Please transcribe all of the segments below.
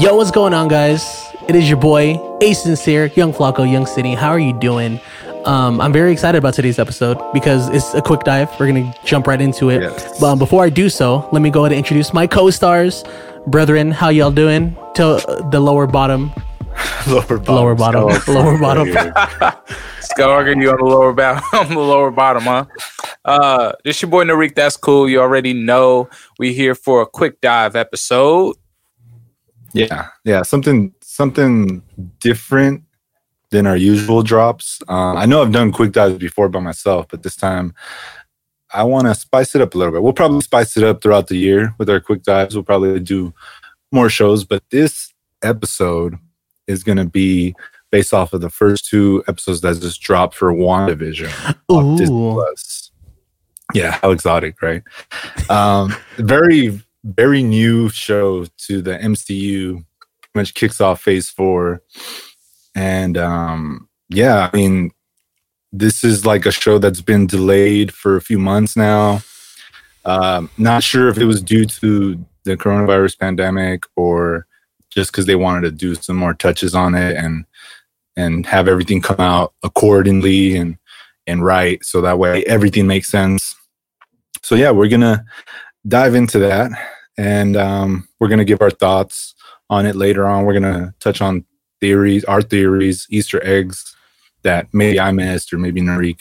Yo, what's going on, guys? It is your boy, A Sincere, Young Flacco, Young City. How are you doing? Um, I'm very excited about today's episode because it's a quick dive. We're gonna jump right into it. Yes. But um, before I do so, let me go ahead and introduce my co-stars, brethren. How y'all doing? To the lower bottom, lower bottom. lower bottom, lower bottom. Skywalker, you on the lower bottom, on the lower bottom, huh? Uh, this your boy Narik. That's cool. You already know we here for a quick dive episode. Yeah, yeah, something something different than our usual drops. Um, I know I've done quick dives before by myself, but this time I want to spice it up a little bit. We'll probably spice it up throughout the year with our quick dives. We'll probably do more shows, but this episode is going to be based off of the first two episodes that just dropped for WandaVision on Disney Ooh, Plus. Yeah, how exotic, right? Um, very, very new show to the MCU, which kicks off phase four. And um, yeah, I mean, this is like a show that's been delayed for a few months now. Um, not sure if it was due to the coronavirus pandemic or just because they wanted to do some more touches on it and and have everything come out accordingly and and right so that way everything makes sense so yeah we're gonna dive into that and um, we're gonna give our thoughts on it later on we're gonna touch on theories our theories easter eggs that maybe i missed or maybe narik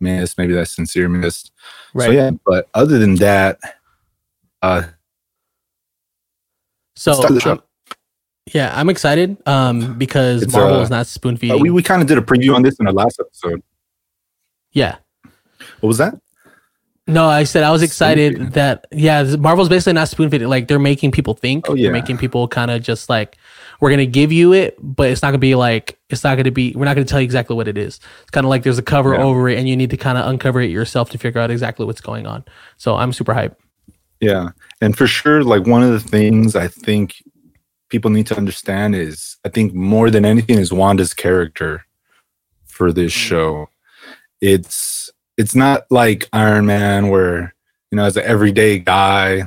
missed maybe that sincere missed right. so yeah but other than that uh So, start the show. um, yeah, I'm excited um, because It's, Marvel uh, is not spoon Uh, feeding. we, we kind of did a preview on this in our last episode yeah. what was that No, I said I was excited that yeah, Marvel's basically not spoon feeding. Like they're making people think. Oh, They're yeah. making people kind of just like we're gonna give you it, but it's not gonna be like it's not gonna be. We're not gonna tell you exactly what it is. It's kind of like there's a cover Yeah. over it, and you need to kind of uncover it yourself to figure out exactly what's going on. So I'm super hyped. Yeah. And for sure, like one of the things I think people need to understand is I think more than anything is Wanda's character for this mm. show. It's it's not like Iron Man where, you know, as an everyday guy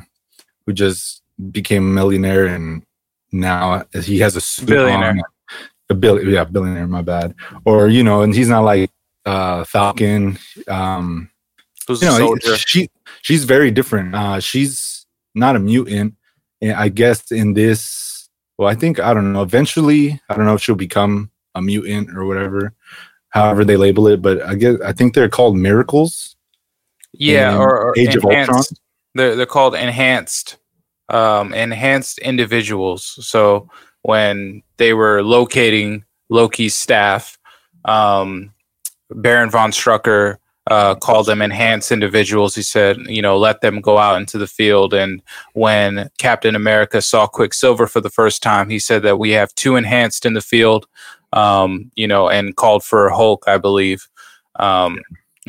who just became a millionaire and now he has a suit Billionaire. on. A bill yeah, billionaire, my bad. Or, you know, and he's not like uh Falcon. Um Who's you know, she she's very different. Uh, she's not a mutant, and I guess in this, well, I think I don't know. Eventually, I don't know if she'll become a mutant or whatever, however they label it. But I guess I think they're called miracles. Yeah, or, or Age of Ultron. They're they're called enhanced, um, enhanced individuals. So when they were locating Loki's staff, um, Baron von Strucker uh, called them enhanced individuals. He said, you know, let them go out into the field. And when Captain America saw Quicksilver for the first time, he said that we have two enhanced in the field, um, you know, and called for Hulk, I believe, um,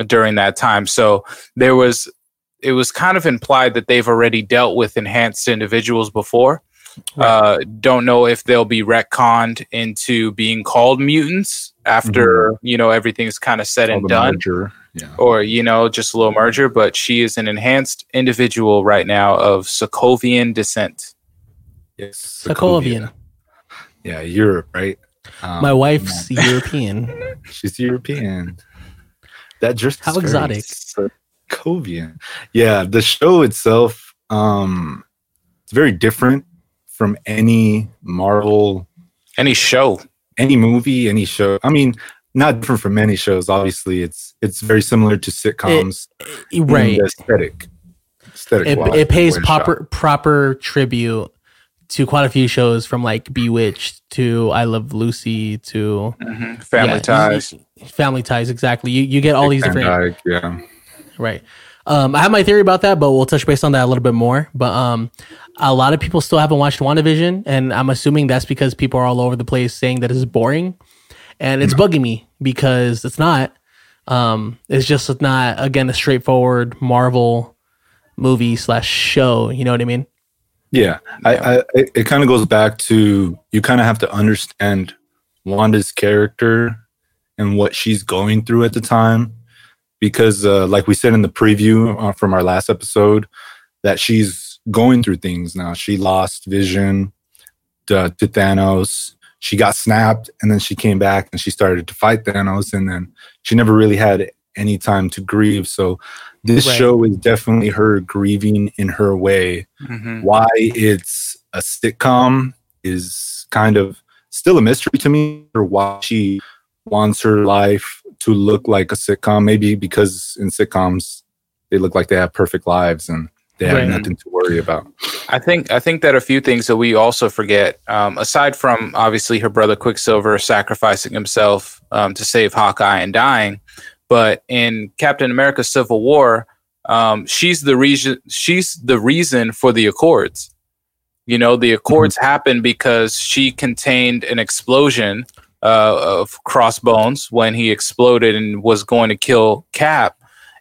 during that time. So there was, it was kind of implied that they've already dealt with enhanced individuals before. Right. Uh, don't know if they'll be retconned into being called mutants after you know everything's kind of said All and done merger. Yeah. or you know just a little merger but she is an enhanced individual right now of sokovian descent Yes. Sokovian. Yeah, Europe, right? Um, My wife's European. She's European. That just how exotic. Sokovian. Yeah, the show itself, um, it's very different from any Marvel, any show any movie, any show. I mean, not different from many shows. Obviously, it's it's very similar to sitcoms. in right. the aesthetic. Aesthetic. It, it pays the way it's shot. proper proper tribute to quite a few shows from like Bewitched to I Love Lucy to family yeah, ties Family Ties, exactly. You you get all these different Dyke, yeah. right. Um, I have my theory about that, but we'll touch base on that a little bit more. But um, a lot of people still haven't watched WandaVision, and I'm assuming that's because people are all over the place saying that it's boring, and it's bugging me because it's not. Um, it's just not again a straightforward Marvel movie slash show. You know what I mean? Yeah, I, I it, kind of goes back to you kind of have to understand Wanda's character and what she's going through at the time, because uh, like we said in the preview uh, from our last episode, that she's going through things now. She lost Vision uh, to Thanos. She got snapped, and then she came back and she started to fight Thanos, and then she never really had any time to grieve. So this Right. show is definitely her grieving in her way. Mhm. Why it's a sitcom is kind of still a mystery to me, or why she wants her life to look like a sitcom. Maybe because in sitcoms they look like they have perfect lives and they have Right. nothing to worry about. I think I think that a few things that we also forget, um, aside from obviously her brother Quicksilver sacrificing himself um, to save Hawkeye and dying, but in Captain America: Civil War, um, she's the reason. She's the reason for the Accords. You know, the Accords happened because she contained an explosion uh, of Crossbones when he exploded and was going to kill Cap,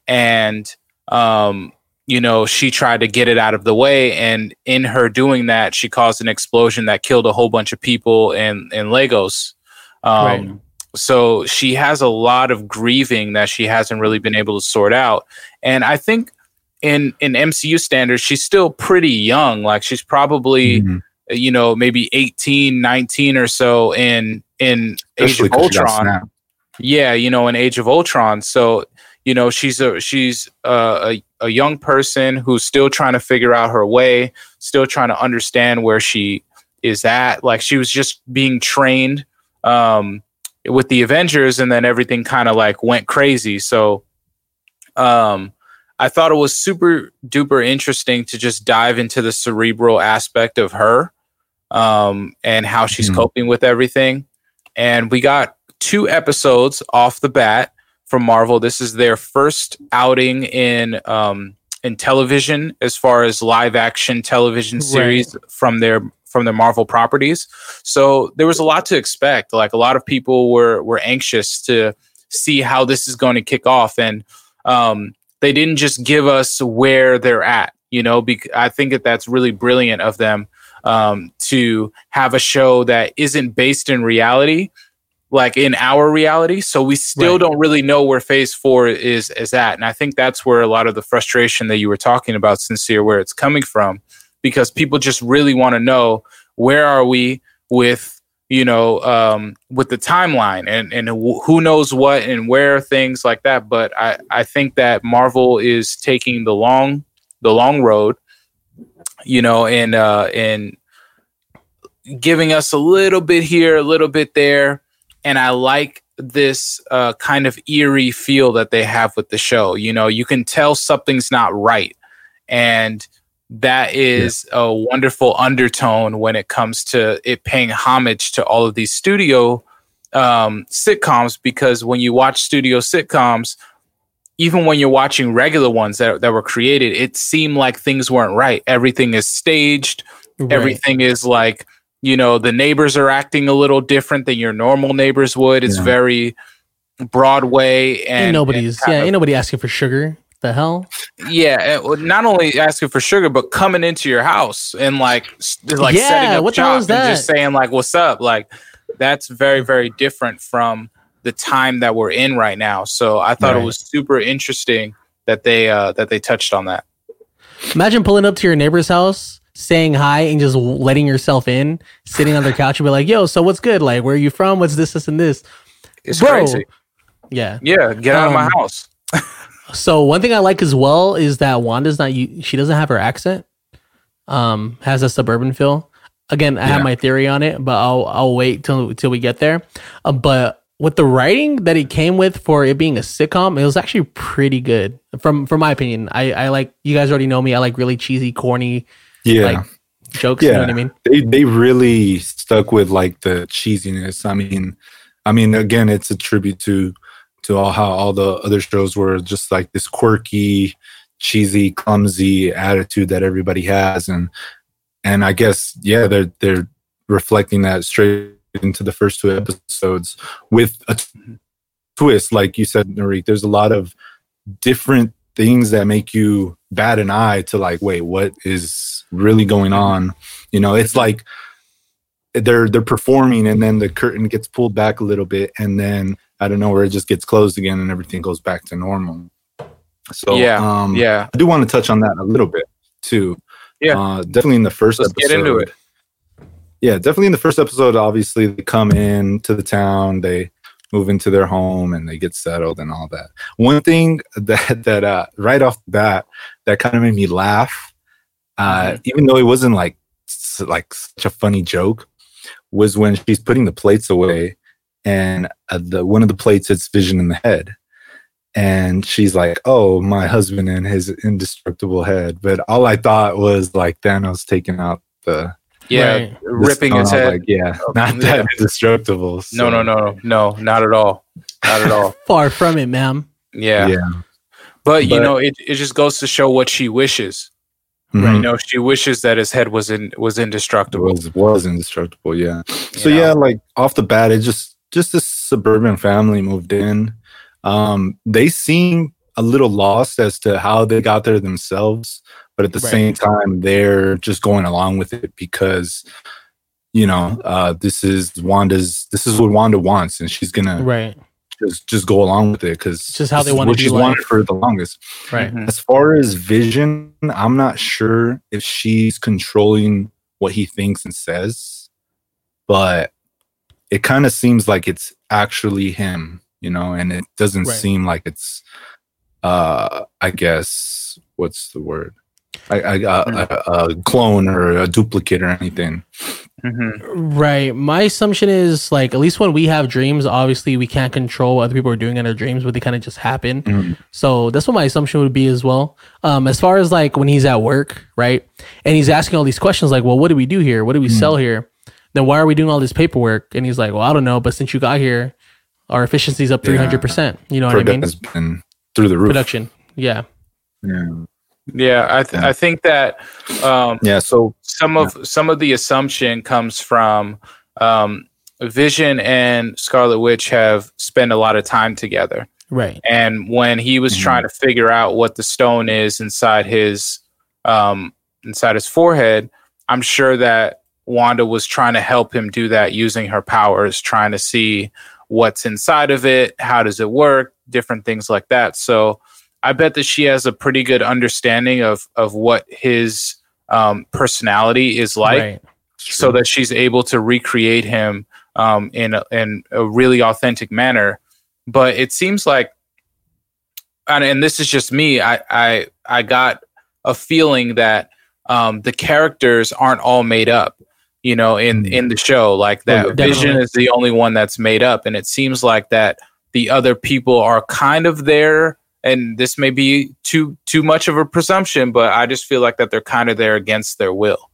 and um, you know, she tried to get it out of the way. And in her doing that, she caused an explosion that killed a whole bunch of people in, in Lagos. Um, Right. So she has a lot of grieving that she hasn't really been able to sort out. And I think in, in MCU standards, she's still pretty young. Like she's probably, Mhm. you know, maybe 18, 19 or so in, in Age of Ultron. Yeah, you know, in Age of Ultron. So, you know, she's a she's a, a, a young person who's still trying to figure out her way, still trying to understand where she is at. Like she was just being trained um, with the Avengers, and then everything kind of like went crazy. So, um, I thought it was super duper interesting to just dive into the cerebral aspect of her um, and how she's Mhm. coping with everything. And we got two episodes off the bat from Marvel. This is their first outing in um, in television as far as live action television Right. series from their from the Marvel properties. So there was a lot to expect. Like a lot of people were were anxious to see how this is going to kick off, and um, they didn't just give us where they're at. You know, bec- I think that that's really brilliant of them um, to have a show that isn't based in reality, like in our reality. So we still Right. don't really know where Phase Four is is at, and I think that's where a lot of the frustration that you were talking about, sincere, where it's coming from, because people just really want to know where are we with you know um, with the timeline and and who knows what and where things like that. But I I think that Marvel is taking the long the long road, you know, and uh, and giving us a little bit here, a little bit there, and I like this uh, kind of eerie feel that they have with the show. You know, you can tell something's not right, and that is a wonderful undertone when it comes to it paying homage to all of these studio um, sitcoms. Because when you watch studio sitcoms, even when you're watching regular ones that, that were created, it seemed like things weren't right. Everything is staged Right. everything is like you know the neighbors are acting a little different than your normal neighbors would it's Yeah. very broadway and ain't nobody's and yeah, of- ain't nobody asking for sugar. The hell? yeah not only asking for sugar but coming into your house and like like Yeah, setting up what shop and just saying like what's up like that's very very different from the time that we're in right now so i thought Right. it was super interesting that they uh that they touched on that Imagine pulling up to your neighbor's house, saying hi, and just letting yourself in, sitting on their couch, and be like, "Yo, so what's good? Like, where are you from? What's this, this, and this?" it's Bro. crazy Yeah. yeah get out of my Um, house So one thing I like as well is that Wanda's not. She doesn't have her accent. Um, has a suburban feel. Again, I have my theory on it, but I'll I'll wait till till we get there. Uh, but with the writing that it came with for it being a sitcom, it was actually pretty good. From from my opinion, I I like you guys already know me. I like really cheesy, corny Yeah. like jokes. You know Yeah. what I mean? they they really stuck with like the cheesiness. I mean, I mean, again, it's a tribute to to all how all the other shows were just like this quirky, cheesy, clumsy attitude that everybody has, and and I guess yeah, they're they're reflecting that straight into the first two episodes with a t- mm-hmm. twist, like you said, Narik. There's a lot of different things that make you bat an eye to like, wait, what is really going mm-hmm. on? You know, it's like they're they're performing and then the curtain gets pulled back a little bit and then I don't know where it just gets closed again and everything goes back to normal. So Yeah, um, yeah I do want to touch on that a little bit too. Yeah. uh, definitely in the 1st Let's episode. get into it. yeah, definitely in the first episode, obviously they come in to the town, they move into their home and they get settled and all that. One thing that that uh, right off the bat that kind of made me laugh, uh, even though it wasn't like like such a funny joke, was when she's putting the plates away and uh, the one of the plates hits Vision in the head. And she's like, "Oh, my husband and his indestructible head." But all I thought was like Thanos taking out the Yeah, Right. ripping the his stone. I was head. Like, yeah, not Yeah. that indestructible. no, so- no, no, no, not at all. Not at all. Far from it, ma'am. Yeah. Yeah, But you know, it, it just goes to show what she wishes. Mhm. You know, she wishes that his head was in was It indestructible. was was indestructible. Yeah. So you know? yeah, like off the bat, it just just this suburban family moved in. Um, they seem a little lost as to how they got there themselves, but at the Right. same time, they're just going along with it because you know uh, this is Wanda's. This is what Wanda wants, and she's gonna Right. Just just go along with it because It's just how they wanna what do she's life. wanted for the longest. Right. Mhm. As far as Vision, I'm not sure if she's controlling what he thinks and says, but it kind of seems like it's actually him, you know, and it doesn't Right. seem like it's, uh, I guess, what's the word? I, I, uh, a, a clone or a duplicate or anything. Mhm. Right. My assumption is like at least when we have dreams, obviously we can't control what other people are doing in our dreams, but they kind of just happen. Mhm. So that's what my assumption would be as well. Um, as far as like when he's at work, right, and he's asking all these questions like, "Well, what do we do here? What do we sell here? Then why are we doing all this paperwork?" And he's like, "Well, I don't know, but since you got here, our efficiency's up three hundred percent. You know what I mean? has been through the roof. Production. Yeah. Yeah. Yeah, I th- Yeah. I think that um, yeah. So, some of some of the assumption comes from um, Vision and Scarlet Witch have spent a lot of time together. Right. And when he was Mhm. trying to figure out what the stone is inside his um, inside his forehead, I'm sure that Wanda was trying to help him do that using her powers, trying to see what's inside of it, how does it work, different things like that. So I bet that she has a pretty good understanding of of what his um, personality is like right. so that she's able to recreate him um, in a, in a really authentic manner. But it seems like, and, and this is just me, I I I got a feeling that um, the characters aren't all made up. You know, in Mm. in the show, like that yeah. Vision is the only one that's made up, and it seems like that the other people are kind of there. And this may be too too much of a presumption, but I just feel like that they're kind of there against their will.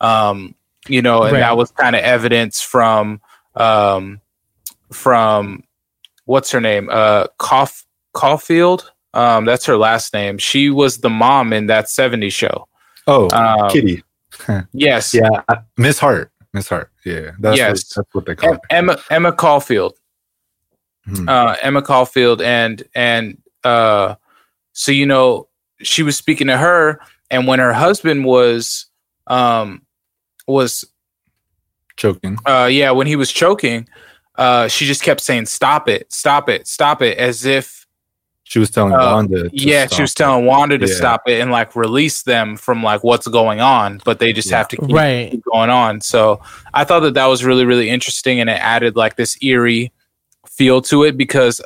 Um, you know, and Right. that was kind of evidence from um, from what's her name, uh, Caulf- Caulfield. Um, that's her last name. She was the mom in that '70s show. oh, Um, Kitty. Yes, Yeah, uh, Miss Hart. Miss Hart. Yeah, that's Yes. what, that's what they call Em- it. Emma Emma Caulfield. Mhm. uh, Emma Caulfield, and and uh, so you know she was speaking to her, and when her husband was um was Choking. uh yeah when he was choking, uh, she just kept saying stop it, stop it, stop it, as if She was telling Uh, Wanda. to yeah she was telling Wanda to Yeah. stop it and like release them from like what's going on, but they just Yeah. have to keep Right. keep going on. So I thought that that was really, really interesting and it added like this eerie feel to it because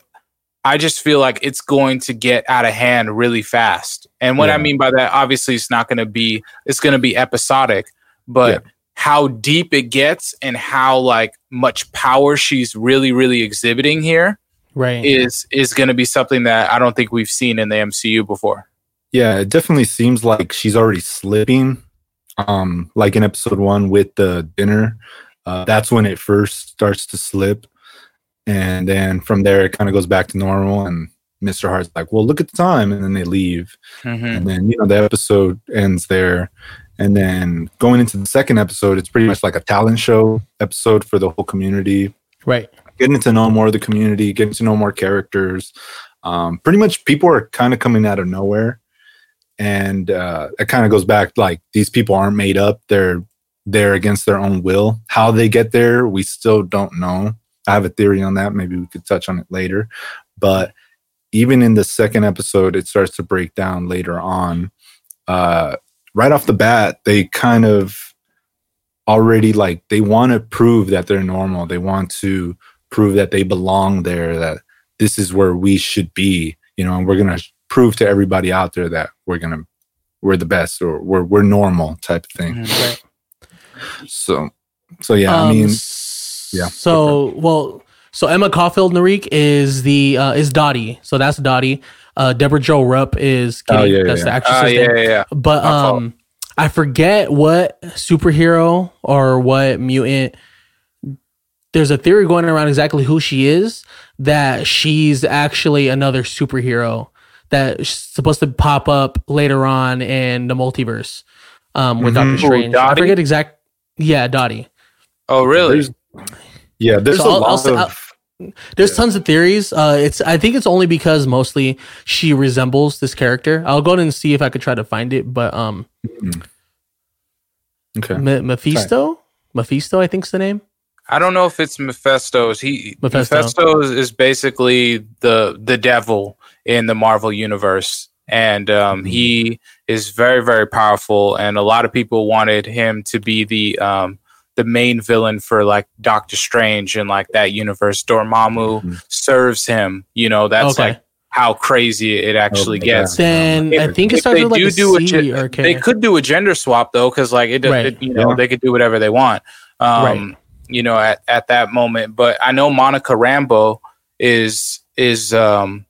I just feel like it's going to get out of hand really fast. And what I mean by that, obviously, it's not going to be, it's going to be episodic, but how deep it gets and how like much power she's really, really exhibiting here Right. is is going to be something that I don't think we've seen in the MCU before. Yeah, it definitely seems like she's already slipping. Um, like in episode one with the dinner, uh, that's when it first starts to slip, and then from there it kind of goes back to normal. And Mr. Hart's like, "Well, look at the time," and then they leave, Mhm. and then you know the episode ends there. And then going into the second episode, it's pretty much like a talent show episode for the whole community. Right. getting to know more of the community, getting to know more characters. Um, pretty much people are kind of coming out of nowhere. And uh, it kind of goes back like these people aren't made up. They're there against their own will. How they get there, we still don't know. I have a theory on that. Maybe we could touch on it later. But even in the second episode, it starts to break down later on. Uh, right off the bat, they kind of already like they want to prove that they're normal. They want to prove that they belong there. That this is where we should be. You know, and we're gonna prove to everybody out there that we're gonna we're the best or we're we're normal type of thing. Mhm. Right. So so yeah, I Um, mean s- yeah, So well, so Emma Caulfield Narik is the uh, is Dottie. So that's Dottie. Uh, Debra Jo Rupp is Kitty. Oh, yeah, that's yeah. the actress. Uh, yeah, yeah, yeah. But um, I forget what superhero or what mutant. There's a theory going around exactly who she is. That she's actually another superhero that's supposed to pop up later on in the multiverse um, with Mhm. Doctor Who, Strange. I forget exact. Yeah, Dottie. Oh, really? there's yeah, there's So a I'll- lot I'll say- of There's Yeah. tons of theories. Uh, it's I think it's only because mostly she resembles this character. I'll go and see if I could try to find it. But um, okay. M- Mephisto, Mephisto, I think's the name. I don't know if it's Mephisto's. He Mephisto. Mephisto, is, is basically the the devil in the Marvel universe, and um, Mhm. he is very very powerful. And a lot of people wanted him to be the um, the main villain for like Doctor Strange and like that universe. Dormammu Mhm. serves him. You know, that's okay, like how crazy it actually Okay. gets. then I think it if starts they with like do a do a C gen- or K. They could do a gender swap though, because like it, Right. it- you know, Yeah. they could do whatever they want. Um, Right. You know, at, at that moment. But I know Monica Rambeau is is um,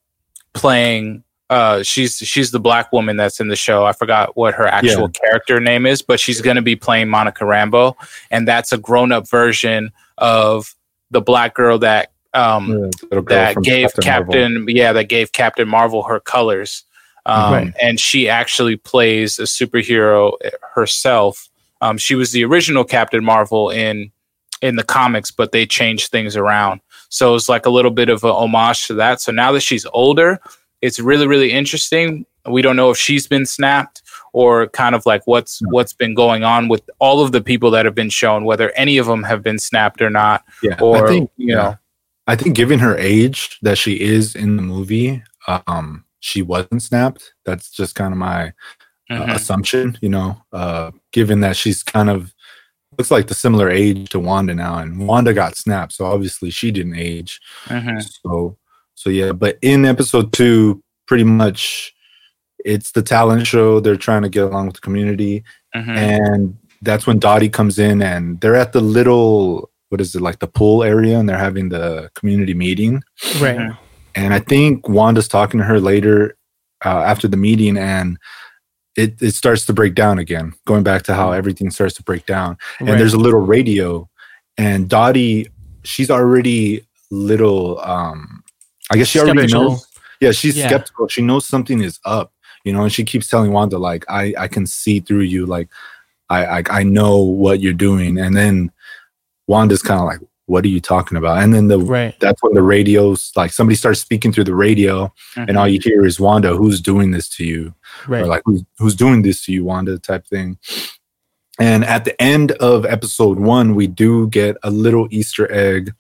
playing. Uh, she's she's the black woman that's in the show. I forgot what her actual character name is, but she's going to be playing Monica Rambeau, and that's a grown up version of the black girl that um, Yeah, girl that gave Captain Captain, yeah, that gave Captain Marvel her colors. Um, Right. And she actually plays a superhero herself. Um, she was the original Captain Marvel in in the comics, but they changed things around. So it's like a little bit of a homage to that. So now that she's older, it's really really interesting. We don't know if she's been snapped or kind of like what's what's been going on with all of the people that have been shown, whether any of them have been snapped or not, Yeah, or I think you know. I think given her age that she is in the movie, um, she wasn't snapped. That's just kind of my uh, mhm. assumption, you know, uh, given that she's kind of looks like the similar age to Wanda now, and Wanda got snapped, so obviously she didn't age. Mhm. So, so yeah, but in episode two, pretty much, it's the talent show. They're trying to get along with the community, Mhm. and that's when Dottie comes in, and they're at the little what is it like the pool area, and they're having the community meeting. right. Mhm. And I think Wanda's talking to her later uh, after the meeting, and it, it starts to break down again, going back to how everything starts to break down. And right. there's a little radio, and Dottie, she's already little, um, I guess she already Skeptical. knows. Yeah, she's Yeah. skeptical. She knows something is up, you know, and she keeps telling Wanda, like, I, I can see through you. Like, I, I, I know what you're doing. And then Wanda's kind of like, what are you talking about? And then the, right. that's when the radio's like somebody starts speaking through the radio and all mm-hmm. you hear is Wanda, who's doing this to you? Right. Or like who's who's doing this to you, Wanda type thing. And at the end of episode one, we do get a little Easter egg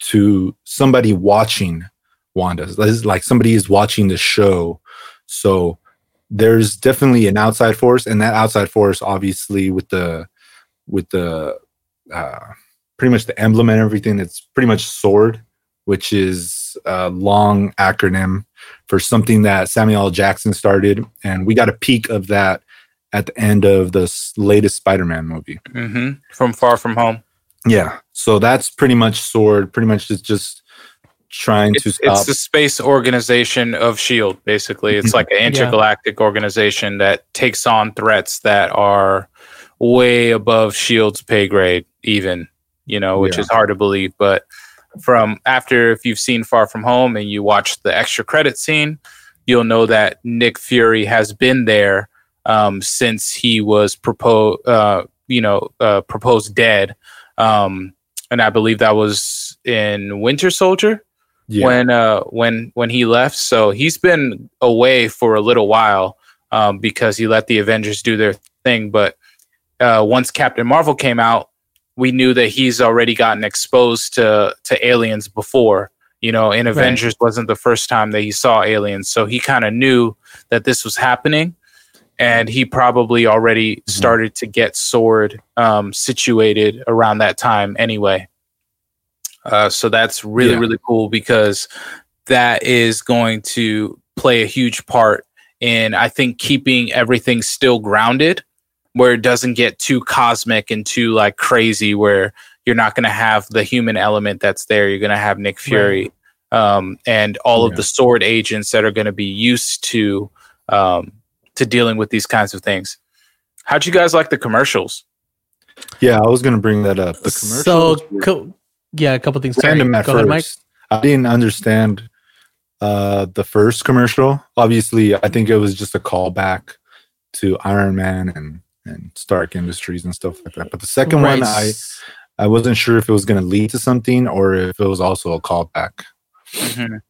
to somebody watching Wanda. This is like somebody is watching the show. So there's definitely an outside force, and that outside force, obviously, with the with the uh, pretty much the emblem and everything, it's pretty much sword, which is a long acronym for something that Samuel Jackson started, and we got a peek of that at the end of the latest Spider-Man movie. hmm From Far From Home. Yeah, so that's pretty much sword. Pretty much it's just trying to It's, stop. it's the space organization of Shield. Basically, it's like an Yeah. intergalactic organization that takes on threats that are way above Shield's pay grade, even you know, which Yeah. is hard to believe. But from after, if you've seen Far From Home and you watch the extra credit scene, you'll know that Nick Fury has been there um, since he was proposed, uh, you know, uh, proposed dead. Um, and I believe that was in Winter Soldier yeah. when uh when when he left. So he's been away for a little while um, because he let the Avengers do their thing. But uh, once Captain Marvel came out, we knew that he's already gotten exposed to to aliens before. You know, in Avengers wasn't the first time that he saw aliens, so he kind of knew that this was happening. and he probably already Mm-hmm. started to get Sword um, situated around that time anyway. Uh, so that's really Yeah. really cool because that is going to play a huge part in I think keeping everything still grounded, where it doesn't get too cosmic and too like crazy, where you're not going to have the human element that's there. You're going to have Nick Fury um, and all of the sword agents that are going to be used to um, to dealing with these kinds of things. How'd you guys like the commercials? Yeah, I was gonna bring that up. The so commercials were co- yeah, a couple things. Sorry. at Go first. ahead, Mike. I didn't understand uh the first commercial. Obviously, I think it was just a callback to Iron Man and and Stark Industries and stuff like that. But the second one, I I wasn't sure if it was going to lead to something or if it was also a callback. Mhm.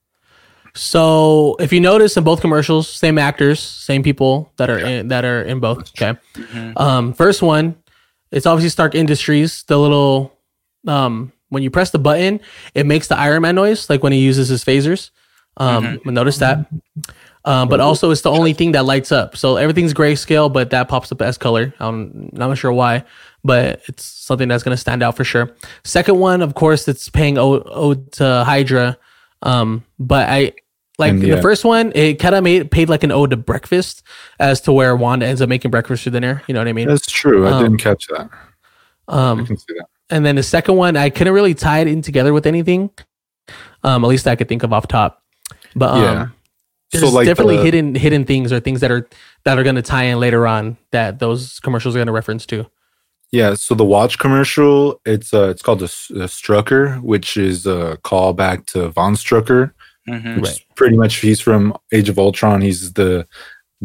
So if you notice in both commercials, same actors, same people that are in, that are in both. Okay. Mhm. Um, first one, it's obviously Stark Industries. The little um, when you press the button, it makes the Iron Man noise, like when he uses his phasers. Um, notice that. Um, but also, it's the only thing that lights up. So everything's grayscale, but that pops up as color. I'm not sure why, but it's something that's going to stand out for sure. Second one, of course, it's paying ode, ode to Hydra. Um, but I like And the first one, it kind of made paid like an ode to breakfast, as to where Wanda ends up making breakfast for dinner. You know what I mean? That's true. I Um, didn't catch that. I Um, can see that. And then the second one, I couldn't really tie it in together with anything. Um, at least I could think of off top. But um, Yeah. there's So, like, definitely the- hidden hidden things or things that are that are going to tie in later on that those commercials are going to reference to. Yeah, so the watch commercial, it's uh, it's called the, S- the Strucker, which is a callback to Von Strucker. Mhm. which is pretty much he's from Age of Ultron. He's the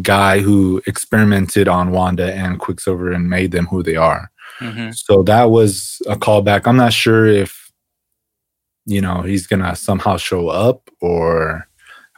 guy who experimented on Wanda and Quicksilver and made them who they are. Mhm. So that was a callback. I'm not sure if you know he's gonna somehow show up or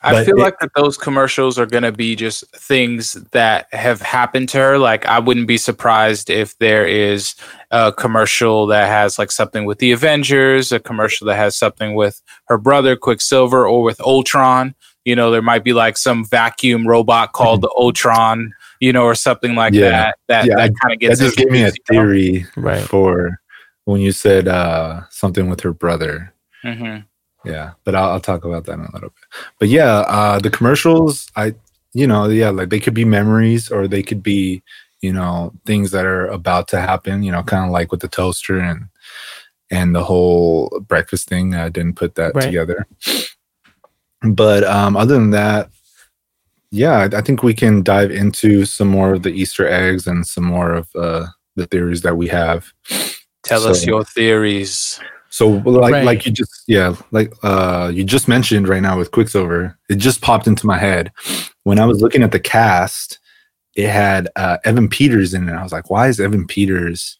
I feel it- like that those commercials are going to be just things that have happened to her. Like, I wouldn't be surprised if there is a commercial that has like something with the Avengers, a commercial that has something with her brother Quicksilver, or with Ultron. You know, there might be like some vacuum robot called the Ultron, you know, or something like Yeah. that. That Yeah, that kind of that gets just gave me a introduced, you know? theory Right. for when you said uh something with her brother. Mhm. Yeah, but I'll, I'll talk about that in a little bit. But yeah, uh, the commercials, I, you know, yeah, like they could be memories or they could be, you know, things that are about to happen. You know, kind of like with the toaster and and the whole breakfast thing. I didn't put that Right. together. But um, other than that, yeah, I, I think we can dive into some more of the Easter eggs and some more of uh, the theories that we have. Tell us your theories. So like Right. like you just yeah like uh you just mentioned right now with Quicksilver, it just popped into my head when I was looking at the cast. It had uh, Evan Peters in it. I was like, why is Evan Peters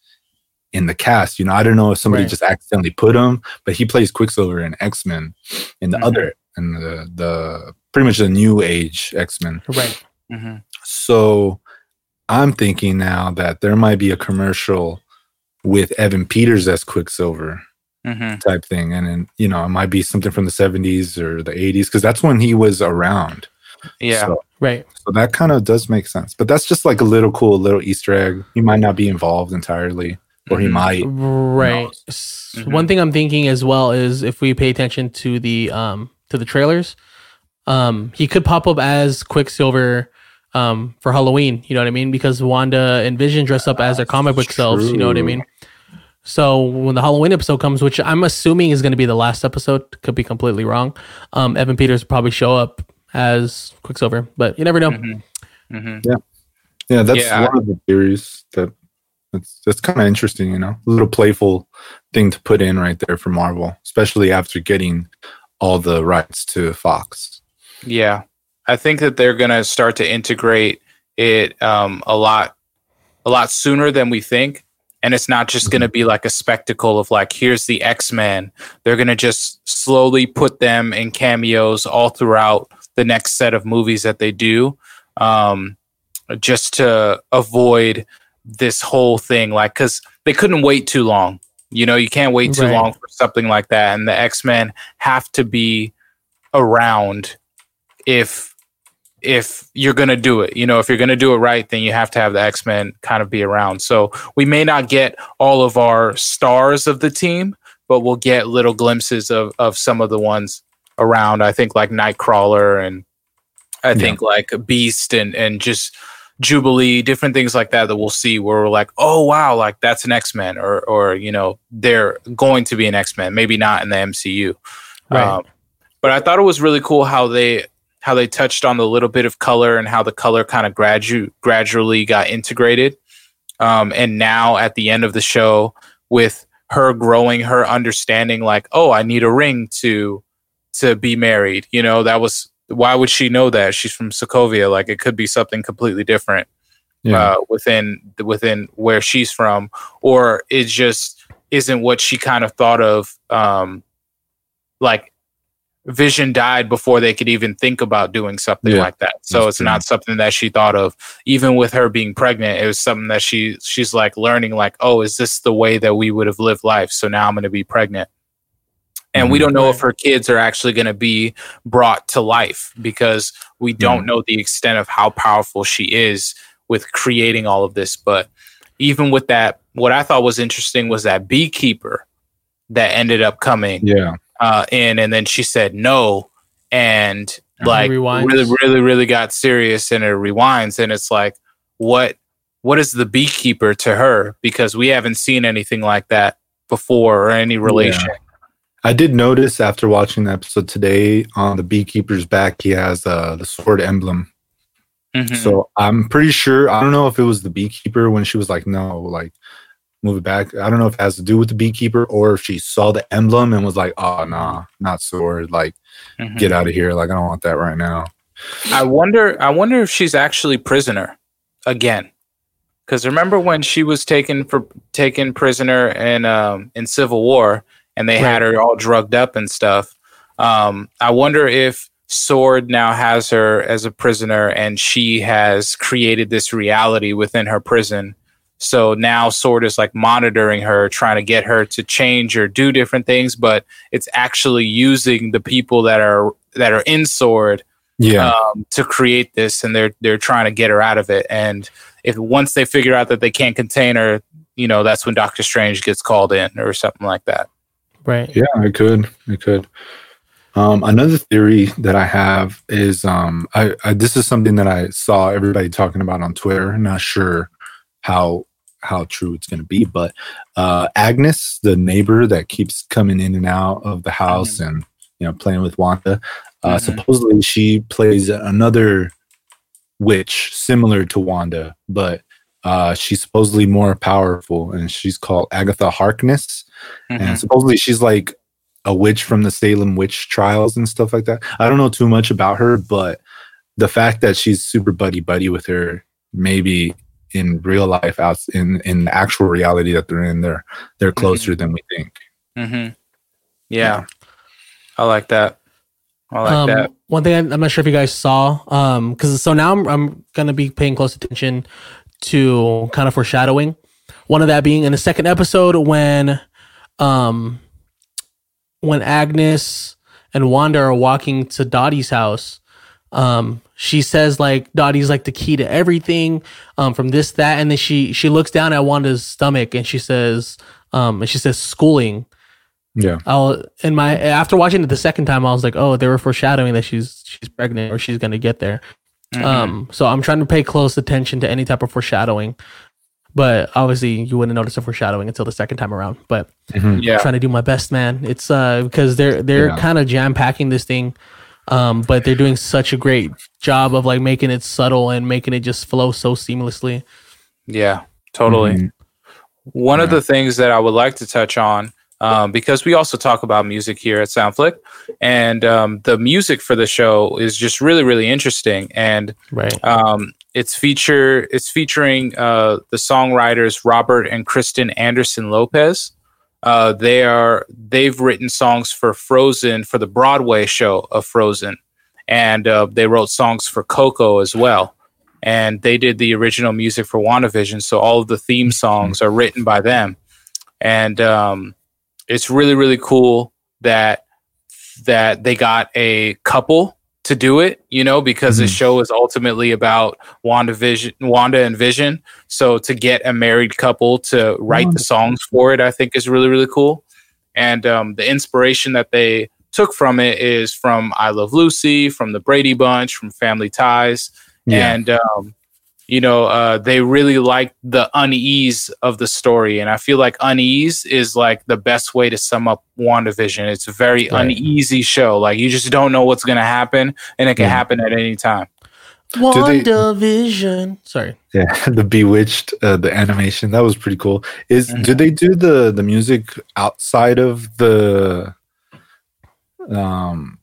in the cast? You know, I don't know if somebody Right. just accidentally put him, but he plays Quicksilver in X Men, in the Mhm. other in the the pretty much the new age X Men. Right. Mhm. So I'm thinking now that there might be a commercial with Evan Peters as Quicksilver Mhm. type thing and then you know it might be something from the 70s or the 80s because that's when he was around Yeah. so, Right. so that kind of does make sense but that's just like a little cool little easter egg he might not be involved entirely or he Mhm. might Right. knows? S- Mhm. One thing I'm thinking as well is if we pay attention to the um to the trailers, um he could pop up as Quicksilver um for Halloween. You know what I mean? Because Wanda and Vision dress up as their comic book selves. You know what I True. mean? So when the Halloween episode comes, which I'm assuming is going to be the last episode, could be completely wrong. Um, Evan Peters will probably show up as Quicksilver, but you never know. Mhm. Mhm. yeah that's Yeah. one of the theories that that's, that's kind of interesting you know a little playful thing to put in right there for marvel especially after getting all the rights to fox Yeah, I think that they're gonna start to integrate it um, a lot, a lot sooner than we think, and it's not just gonna be like a spectacle of like here's the X Men. They're gonna just slowly put them in cameos all throughout the next set of movies that they do, um, just to avoid this whole thing. Like, because they couldn't wait too long. You know, you can't wait too Right. long for something like that, and the X Men have to be around if if you're going to do it. You know, if you're going to do it right, then you have to have the X Men kind of be around. So we may not get all of our stars of the team, but we'll get little glimpses of, of some of the ones around. I think like Nightcrawler and I Yeah. think like Beast and, and just Jubilee, different things like that that we'll see where we're like, oh, wow, like that's an X Men or, or, you know, they're going to be an X Men, maybe not in the MCU. Right. Um, but I thought it was really cool how they how they touched on the little bit of color and how the color kind of gradu- gradually got integrated. Um, and now at the end of the show, with her growing her understanding, like, oh, I need a ring to to be married. You know, that was why would she know that she's from Sokovia? Like, it could be something completely different Yeah. uh, within within where she's from, or it just isn't what she kind of thought of. Um, like Vision died before they could even think about doing something Yeah, like that. So it's true. not something that she thought of. Even with her being pregnant, it was something that she she's like learning. Like, oh, is this the way that we would have lived life? So now I'm going to be pregnant. And we Mhm. don't know if her kids are actually going to be brought to life because we don't know the extent of how powerful she is with creating all of this. But even with that, what I thought was interesting was that beekeeper that ended up coming yeah. Uh, in, and then she said no, and like rewinds. really, really, really got serious, and it rewinds, and it's like, what, what is the beekeeper to her? Because we haven't seen anything like that before or any relation. I did notice after watching the episode today on the beekeeper's back, he has uh, the sword emblem. Mhm. So I'm pretty sure. I don't know if it was the beekeeper when she was like, no, like move it back. I don't know if it has to do with the beekeeper or if she saw the emblem and was like, oh, nah, not sword. Like, Mhm. get out of here. Like, I don't want that right now. I wonder. I wonder if she's actually prisoner again. Because remember when she was taken for taken prisoner in um, in Civil War, and they had her all drugged up and stuff. Um, I wonder if Sword now has her as a prisoner, and she has created this reality within her prison. So now Sword is like monitoring her, trying to get her to change or do different things, but it's actually using the people that are that are in Sword Yeah. um, to create this, and they're they're trying to get her out of it. And if once they figure out that they can't contain her, you know, that's when Doctor Strange gets called in or something like that. Right. Yeah, I could. I could. Um, another theory that I have is um, I, I this is something that I saw everybody talking about on Twitter. Not sure how how true it's going to be, but uh, Agnes, the neighbor that keeps coming in and out of the house and you know playing with Wanda, uh, Mhm. supposedly she plays another witch similar to Wanda, but uh, she's supposedly more powerful, and she's called Agatha Harkness Mhm. and supposedly she's like a witch from the Salem witch trials and stuff like that. I don't know too much about her, but the fact that she's super buddy buddy with her, maybe in real life, out in in the actual reality that they're in, they're they're closer than we think. Mhm. Yeah, I like that. I like um, that. One thing I, I'm not sure if you guys saw, um, because so now I'm I'm gonna be paying close attention to kind of foreshadowing. One of that being in the second episode when, um, when Agnes and Wanda are walking to Dottie's house, um, she says like Dottie's like the key to everything, um, from this that, and then she she looks down at Wanda's stomach and she says, um, and she says schooling. Yeah, I'll in my after watching it the second time, I was like, oh, they were foreshadowing that she's she's pregnant or she's gonna get there. Mhm. Um, so I'm trying to pay close attention to any type of foreshadowing, but obviously you wouldn't notice a foreshadowing until the second time around. But Mhm. yeah, I'm trying to do my best, man. It's uh because they're they're Yeah. kind of jam packing this thing, um, but they're doing such a great job of like making it subtle and making it just flow so seamlessly. yeah, totally. Mhm. One of the things that I would like to touch on, um, because we also talk about music here at Soundflick, and um, the music for the show is just really, really interesting. And Right. um, it's feature it's featuring uh, the songwriters Robert and Kristen Anderson Lopez. Uh, they are they've written songs for Frozen for the Broadway show of Frozen, and uh, they wrote songs for Coco as well. And they did the original music for WandaVision, so all of the theme songs are written by them. And um, it's really really cool that that they got a couple to do it, you know, because the Mhm. show is ultimately about Wanda Vision, Wanda and Vision. So to get a married couple to write the songs for it, I think is really really cool. And um, the inspiration that they took from it is from I Love Lucy, from the Brady Bunch, from Family Ties, Yeah. and um, you know uh, they really like the unease of the story and i feel like unease is like the best way to sum up wandavision it's a very Right. uneasy show like you just don't know what's going to happen and it can Yeah. happen at any time they- WandaVision. Sorry. Yeah, the Bewitched, uh, the animation that was pretty cool. Is Mhm. did they do the the music outside of the um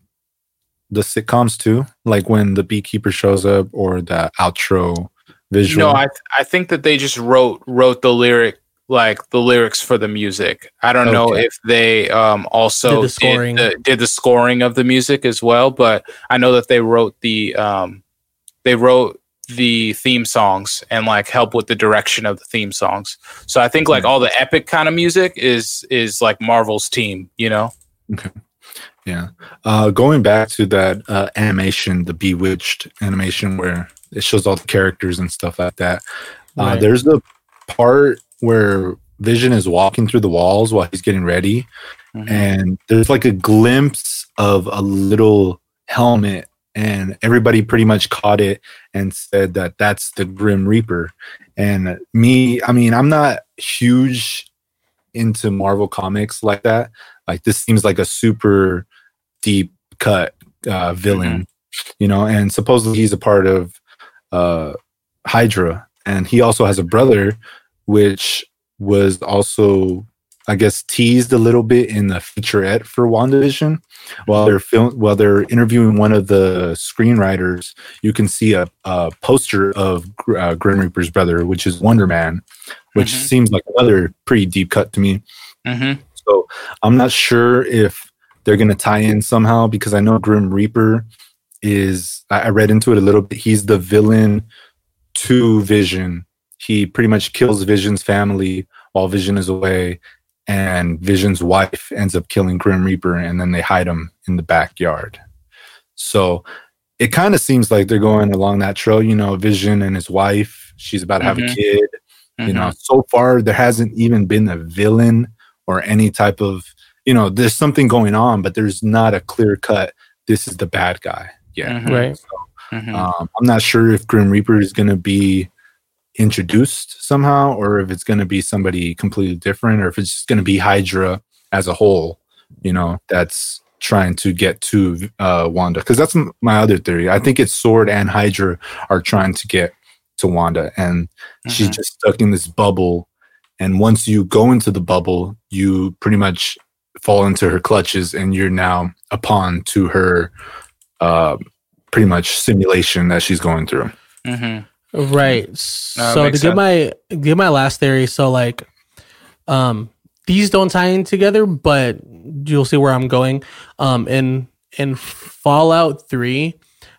the sitcoms too? Like when the beekeeper shows up or the outro visual? no i th- i think that they just wrote wrote the lyric like the lyrics for the music i don't know if they um also Did the scoring. did the, did the scoring of the music as well but i know that they wrote the um they wrote the theme songs and like help with the direction of the theme songs so i think like all the epic kind of music is is like marvel's team you know Okay. Yeah. Uh, going back to that uh, animation, the Bewitched animation, where it shows all the characters and stuff like that. Uh, Right. There's the part where Vision is walking through the walls while he's getting ready, and there's like a glimpse of a little helmet, and everybody pretty much caught it and said that that's the Grim Reaper. And me, I mean, I'm not huge into Marvel comics like that. Like this seems like a super deep cut uh, villain, you know. And supposedly he's a part of uh, Hydra, and he also has a brother, which was also, I guess, teased a little bit in the featurette for WandaVision. While they're film, while they're interviewing one of the screenwriters, you can see a, a poster of uh, Grim Reaper's brother, which is Wonder Man, which Mhm. seems like another pretty deep cut to me. mm-hmm. So I'm not sure if they're going to tie in somehow because I know Grim Reaper is, I read into it a little bit. He's the villain to Vision. He pretty much kills Vision's family while Vision is away. And Vision's wife ends up killing Grim Reaper and then they hide him in the backyard. So it kind of seems like they're going along that trail. You know, Vision and his wife, she's about to have a Mhm. kid you know so far there hasn't even been a villain or any type of you know there's something going on but there's not a clear cut this is the bad guy yeah Mhm. Right. Mhm. um, i'm not sure if grim reaper is going to be introduced somehow or if it's going to be somebody completely different or if it's just going to be hydra as a whole you know that's trying to get to uh, wanda because that's m- my other theory i think it's sword and hydra are trying to get to wanda and she's Mhm. just stuck in this bubble and once you go into the bubble you pretty much fall into her clutches and you're now a pawn to her uh pretty much simulation that she's going through Mhm. Right. No, so to makes give my give my last theory, so like um these don't tie in together, but you'll see where I'm going. Um in in Fallout 3,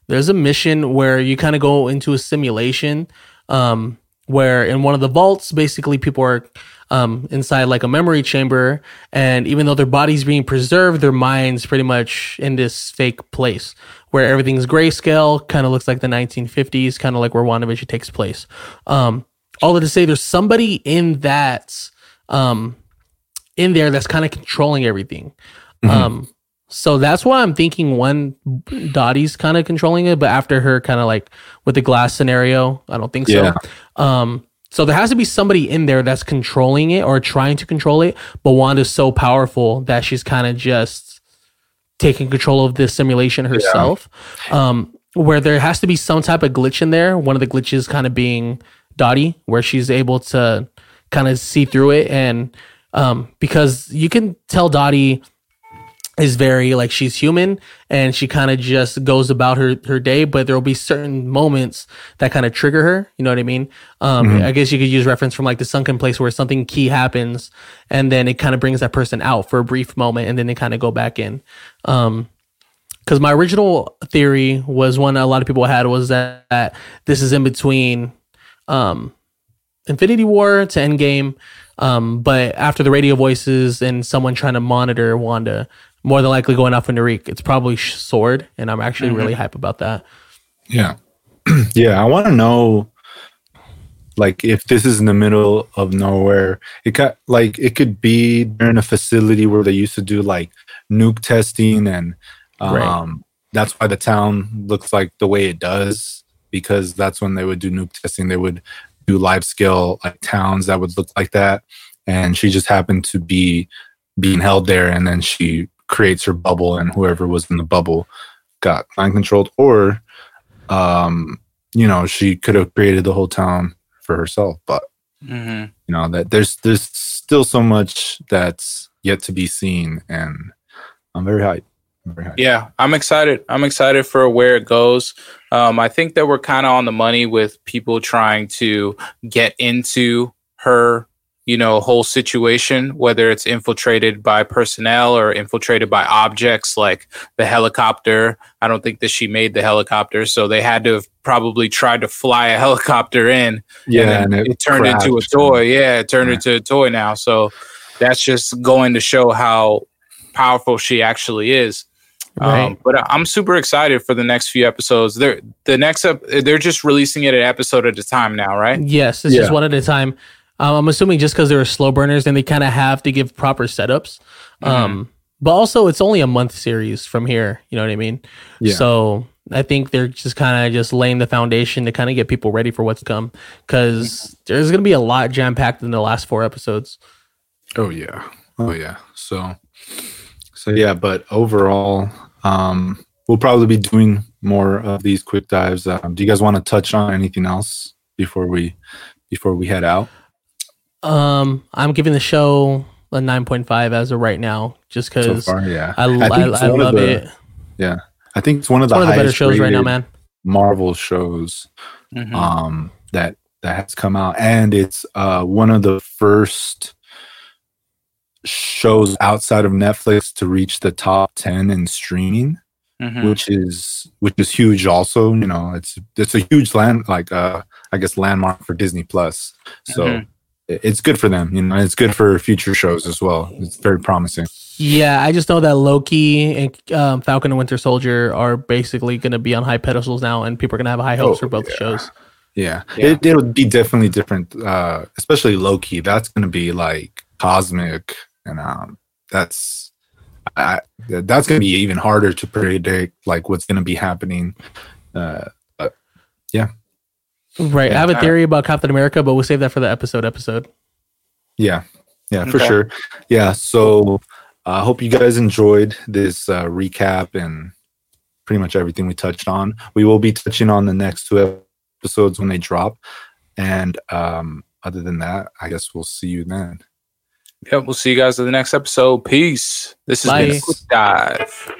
there's a mission where you kind of go into a simulation um where in one of the vaults basically people are um inside like a memory chamber and even though their body's being preserved their minds pretty much in this fake place where everything's grayscale kind of looks like the 1950s kind of like where WandaVision takes place um all that to say there's somebody in that um in there that's kind of controlling everything Mhm. um so that's why i'm thinking one dottie's kind of controlling it but after her kind of like with the glass scenario i don't think Yeah. so um so there has to be somebody in there that's controlling it or trying to control it but wanda's so powerful that she's kind of just taking control of this simulation herself. Um where there has to be some type of glitch in there one of the glitches kind of being dottie where she's able to kind of see through it and um because you can tell dottie is very like she's human and she kind of just goes about her her day but there'll be certain moments that kind of trigger her you know what i mean um Mhm. i guess you could use reference from like the sunken place where something key happens and then it kind of brings that person out for a brief moment and then they kind of go back in um because my original theory was one a lot of people had was that, that this is in between um infinity war to endgame um but after the radio voices and someone trying to monitor wanda more than likely going off with Narik. It's probably Sword, and I'm actually Mhm. really hype about that. Yeah. yeah. I want to know like if this is in the middle of nowhere. It got like it could be they're in a facility where they used to do like nuke testing and um Right. that's why the town looks like the way it does because that's when they would do nuke testing. They would do live scale like towns that would look like that. And she just happened to be being held there and then she creates her bubble and whoever was in the bubble got mind controlled or um you know she could have created the whole town for herself but hmm you know that there's there's still so much that's yet to be seen and i'm very hyped I'm very hyped. Yeah, I'm excited. I'm excited for where it goes. Um, I think that we're kind of on the money with people trying to get into her, you know, whole situation, whether it's infiltrated by personnel or infiltrated by objects like the helicopter. I don't think that she made the helicopter, so they had to have probably tried to fly a helicopter in yeah and then it, turned into a toy. Yeah, it turned Yeah. into a toy now. So that's just going to show how powerful she actually is. Right. Um, but I- I'm super excited for the next few episodes. They're the next up. They're just releasing it an episode at a time now, right? Yes, it's just Yeah. one at a time. Um, I'm assuming just because they're slow burners, then they kind of have to give proper setups. Mm-hmm. Um, but also, it's only a month series from here. You know what I mean? Yeah. So I think they're just kind of just laying the foundation to kind of get people ready for what's to come. Because there's going to be a lot jam packed in the last four episodes. oh yeah oh yeah so so yeah but overall um we'll probably be doing more of these quick dives um, do you guys want to touch on anything else before we before we head out Um, I'm giving the show a 9.5 as of right now, just because far yeah I, I, think I, it's one of love the- it. yeah i think it's one of It's the, one of the better shows right now, man. marvel shows Mhm. um that that has come out and it's uh one of the first shows outside of netflix to reach the top 10 in streaming Mhm. which is which is huge also you know it's it's a huge land like uh i guess landmark for disney plus so Mhm. It- it's good for them you know it's good for future shows as well it's very promising Yeah, I just know that Loki and um, Falcon and Winter Soldier are basically going to be on high pedestals now, and people are going to have high hopes Oh, for both yeah. shows. yeah, Yeah. It, it'll be definitely different uh especially loki that's gonna be like cosmic and um that's I, that's gonna be even harder to predict like what's gonna be happening uh Right. I have a theory about Captain America, but we'll save that for the episode. Episode. Yeah, yeah, for Okay. sure. Yeah, so I hope you guys enjoyed this uh, recap and pretty much everything we touched on. We will be touching on the next two episodes when they drop, and um, other than that, I guess we'll see you then. Yep. We'll see you guys in the next episode. Peace. This has been a quick dive.